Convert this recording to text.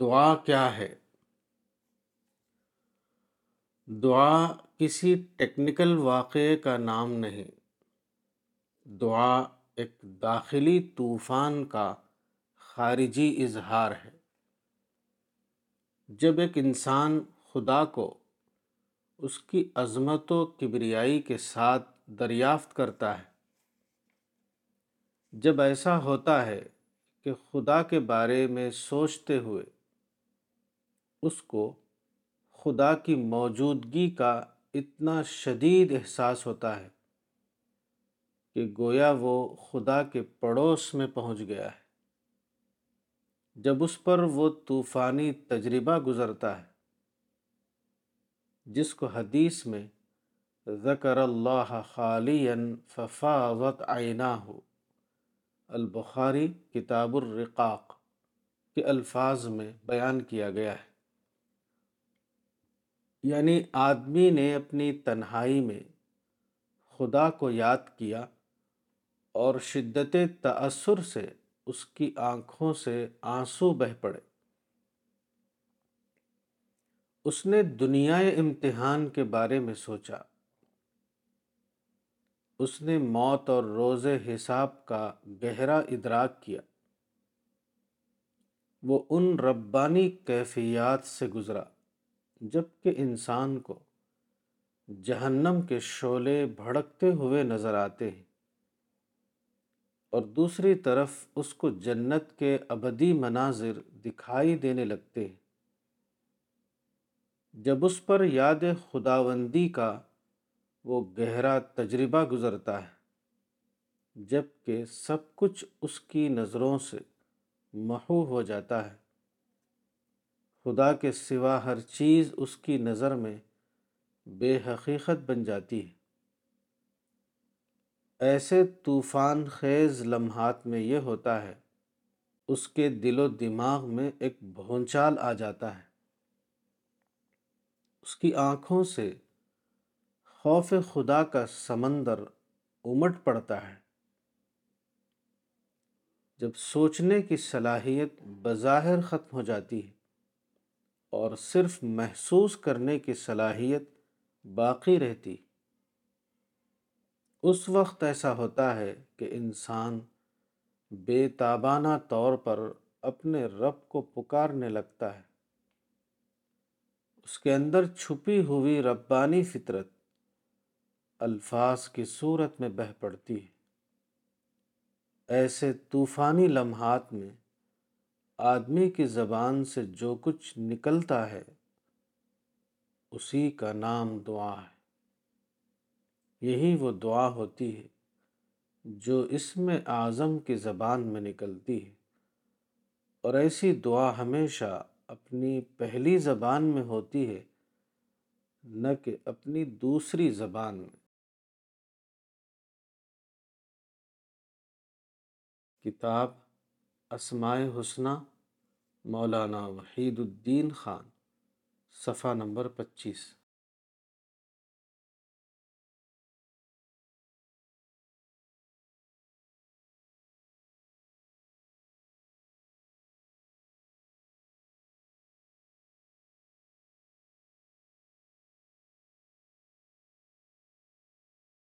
دعا کیا ہے؟ دعا کسی ٹیکنیکل واقعے کا نام نہیں، دعا ایک داخلی طوفان کا خارجی اظہار ہے۔ جب ایک انسان خدا کو اس کی عظمت و کبریائی کے ساتھ دریافت کرتا ہے، جب ایسا ہوتا ہے کہ خدا کے بارے میں سوچتے ہوئے اس کو خدا کی موجودگی کا اتنا شدید احساس ہوتا ہے کہ گویا وہ خدا کے پڑوس میں پہنچ گیا ہے۔ جب اس پر وہ طوفانی تجربہ گزرتا ہے، جس کو حدیث میں ذکر اللہ خالی ففاوت آئینہ ہو البخاری کتاب الرقاق کے الفاظ میں بیان کیا گیا ہے۔ یعنی آدمی نے اپنی تنہائی میں خدا کو یاد کیا اور شدت تأثر سے اس کی آنکھوں سے آنسو بہ پڑے۔ اس نے دنیا امتحان کے بارے میں سوچا۔ اس نے موت اور روز حساب کا گہرا ادراک کیا۔ وہ ان ربانی کیفیات سے گزرا۔ جبکہ انسان کو جہنم کے شعلے بھڑکتے ہوئے نظر آتے ہیں اور دوسری طرف اس کو جنت کے ابدی مناظر دکھائی دینے لگتے ہیں۔ جب اس پر یاد خداوندی کا وہ گہرا تجربہ گزرتا ہے جبکہ سب کچھ اس کی نظروں سے محو ہو جاتا ہے۔ خدا کے سوا ہر چیز اس کی نظر میں بے حقیقت بن جاتی ہے۔ ایسے طوفان خیز لمحات میں یہ ہوتا ہے، اس کے دل و دماغ میں ایک بھونچال آ جاتا ہے۔ اس کی آنکھوں سے خوف خدا کا سمندر امٹ پڑتا ہے۔ جب سوچنے کی صلاحیت بظاہر ختم ہو جاتی ہے۔ اور صرف محسوس کرنے کی صلاحیت باقی رہتی۔ اس وقت ایسا ہوتا ہے کہ انسان بے تابانہ طور پر اپنے رب کو پکارنے لگتا ہے۔ اس کے اندر چھپی ہوئی ربانی فطرت الفاظ کی صورت میں بہہ پڑتی ہے۔ ایسے طوفانی لمحات میں آدمی کی زبان سے جو کچھ نکلتا ہے، اسی کا نام دعا ہے۔ یہی وہ دعا ہوتی ہے جو اس میں اعظم کی زبان میں نکلتی ہے۔ اور ایسی دعا ہمیشہ اپنی پہلی زبان میں ہوتی ہے، نہ کہ اپنی دوسری زبان میں۔ کتاب اسماء حسنہ مولانا وحید الدین خان صفحہ نمبر پچیس۔